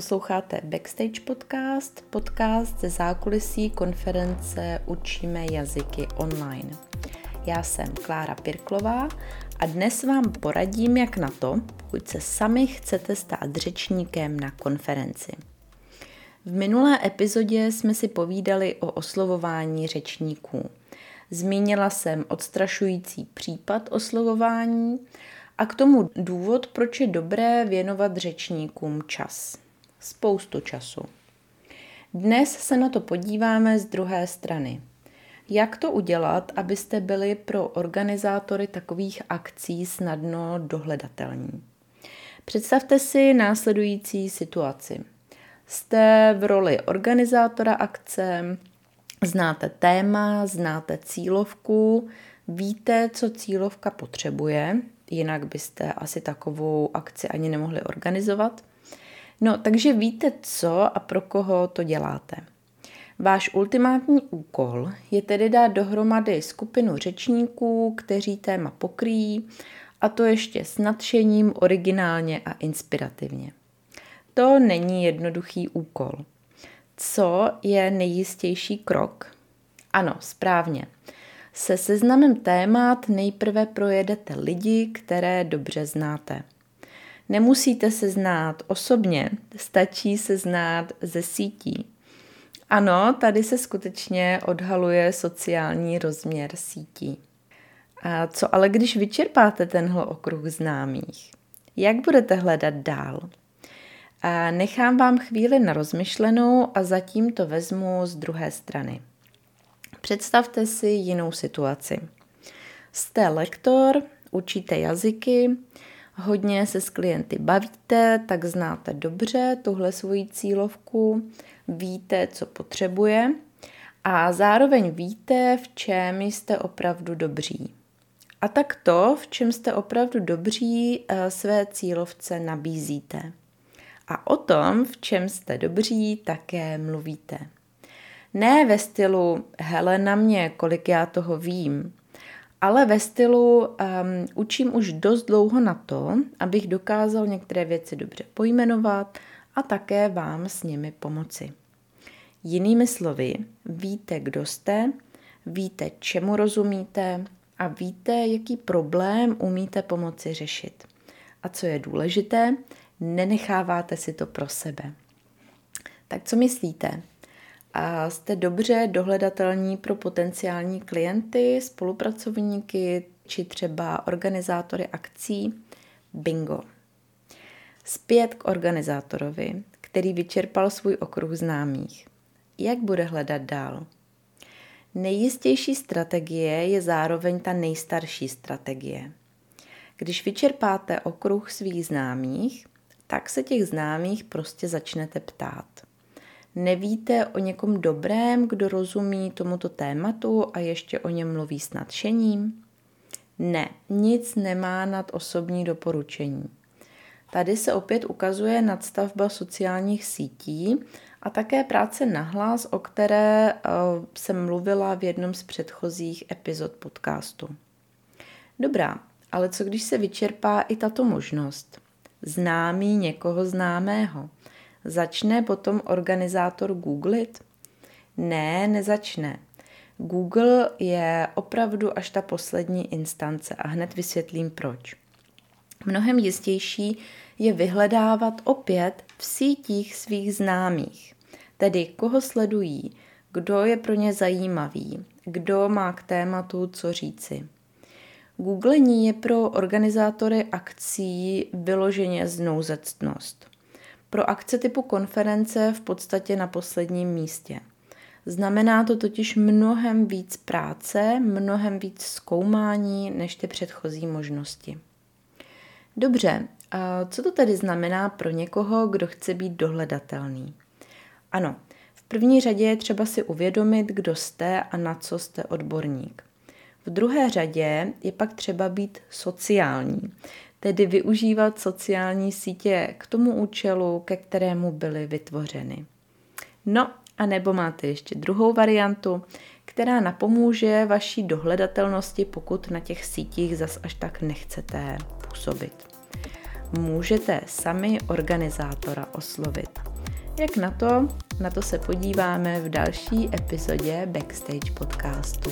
Posloucháte Backstage podcast, podcast ze zákulisí konference Učíme jazyky online. Já jsem Klára Pirklová a dnes vám poradím, jak na to, pokud se sami chcete stát řečníkem na konferenci. V minulé epizodě jsme si povídali o oslovování řečníků. Zmínila jsem odstrašující případ oslovování a k tomu důvod, proč je dobré věnovat řečníkům čas. Spoustu času. Dnes se na to podíváme z druhé strany. Jak to udělat, abyste byli pro organizátory takových akcí snadno dohledatelní? Představte si následující situaci. Jste v roli organizátora akce, znáte téma, znáte cílovku, víte, co cílovka potřebuje, jinak byste asi takovou akci ani nemohli organizovat. No, takže víte, co a pro koho to děláte. Váš ultimátní úkol je tedy dát dohromady skupinu řečníků, kteří téma pokryjí, a to ještě s nadšením, originálně a inspirativně. To není jednoduchý úkol. Co je nejistější krok? Ano, správně. Se seznamem témat nejprve projedete lidi, které dobře znáte. Nemusíte se znát osobně, stačí se znát ze sítí. Ano, tady se skutečně odhaluje sociální rozměr sítí. A co ale když vyčerpáte tenhle okruh známých? Jak budete hledat dál? A nechám vám chvíli na rozmyšlenou a zatím to vezmu z druhé strany. Představte si jinou situaci. Jste lektor, učíte jazyky, hodně se s klienty bavíte, tak znáte dobře tuhle svoji cílovku, víte, co potřebuje a zároveň víte, v čem jste opravdu dobří. A tak to, v čem jste opravdu dobří, eh, své cílovce nabízíte. A o tom, v čem jste dobří, také mluvíte. Ne ve stylu, hele na mě, kolik já toho vím, ale ve stylu um, učím už dost dlouho na to, abych dokázal některé věci dobře pojmenovat a také vám s nimi pomoci. Jinými slovy, víte, kdo jste, víte, čemu rozumíte a víte, jaký problém umíte pomoci řešit. A co je důležité, nenecháváte si to pro sebe. Tak co myslíte? A jste dobře dohledatelní pro potenciální klienty, spolupracovníky či třeba organizátory akcí? Bingo. Zpět k organizátorovi, který vyčerpal svůj okruh známých. Jak bude hledat dál? Nejistější strategie je zároveň ta nejstarší strategie. Když vyčerpáte okruh svých známých, tak se těch známých prostě začnete ptát. Nevíte o někom dobrém, kdo rozumí tomuto tématu a ještě o něm mluví s nadšením? Ne, nic nemá nad osobní doporučení. Tady se opět ukazuje nadstavba sociálních sítí a také práce na hlas, o které uh, jsem mluvila v jednom z předchozích epizod podcastu. Dobrá, ale co když se vyčerpá i tato možnost? Známý někoho známého. Začne potom organizátor googlit? Ne, nezačne. Google je opravdu až ta poslední instance a hned vysvětlím proč. Mnohem jistější je vyhledávat opět v sítích svých známých, tedy koho sledují, kdo je pro ně zajímavý, kdo má k tématu co říci. Googlení je pro organizátory akcí vyloženě znouzectnost. Pro akce typu konference v podstatě na posledním místě. Znamená to totiž mnohem víc práce, mnohem víc zkoumání než ty předchozí možnosti. Dobře, co to tedy znamená pro někoho, kdo chce být dohledatelný? Ano, v první řadě je třeba si uvědomit, kdo jste a na co jste odborník. V druhé řadě je pak třeba být sociální, tedy využívat sociální sítě k tomu účelu, ke kterému byly vytvořeny. No a nebo máte ještě druhou variantu, která napomůže vaší dohledatelnosti, pokud na těch sítích zas až tak nechcete působit. Můžete sami organizátora oslovit. Jak na to? Na to se podíváme v další epizodě Backstage podcastu.